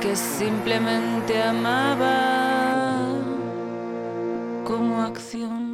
que simplemente amaba como acción.